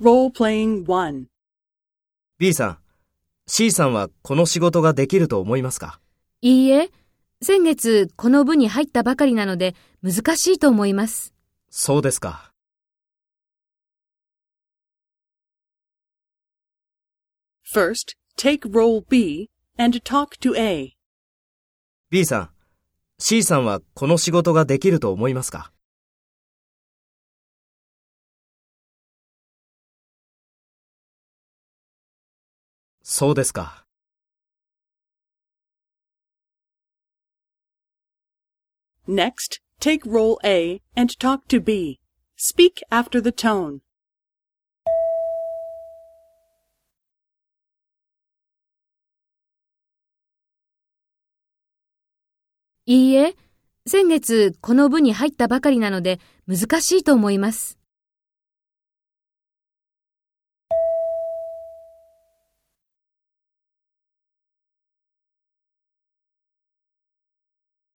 B さん、C さんはこの仕事ができると思いますか？いいえ、先月この部に入ったばかりなので難しいと思います。そうですか。First, take role B and talk to A. B さん、C さんはこの仕事ができると思いますか？そうですか。Next, take role A and talk to B. Speak after the tone. いいえ、先月この部に入ったばかりなので難しいと思います。